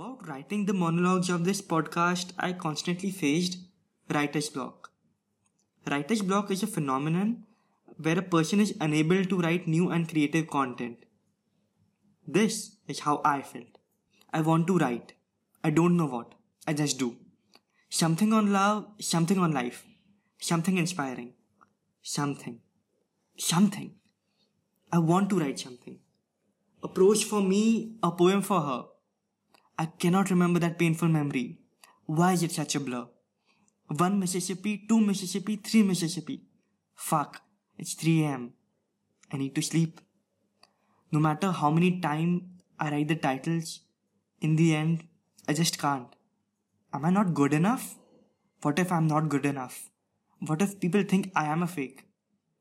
Throughout writing the monologues of this podcast, I constantly faced writer's block. Writer's block is a phenomenon where a person is unable to write new and creative content. This is how I felt. I want to write. I don't know what. I just do. Something on love, something on life, something inspiring, something, something. I want to write something. A prose for me, a poem for her. I cannot remember that painful memory. Why is it such a blur? One Mississippi, two Mississippi, three Mississippi. Fuck, it's 3 am. I need to sleep. No matter how many times I write the titles, in the end, I just can't. Am I not good enough? What if I'm not good enough? What if people think I am a fake?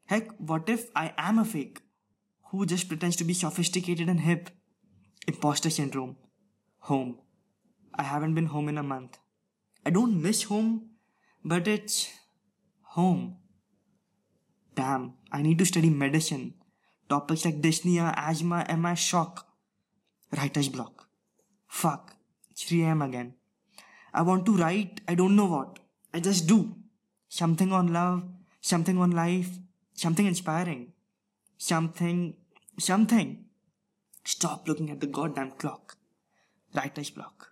Heck, what if I am a fake? Who just pretends to be sophisticated and hip? Imposter syndrome. Home. I haven't been home in a month. I don't miss home, but it's home. Damn, I need to study medicine. Topics like dyspnea, asthma, MI, shock. Writer's block. Fuck, it's 3 am again. I want to write, I don't know what. I just do. Something on love, something on life, something inspiring. Something, something. Stop looking at the goddamn clock. Writer's block.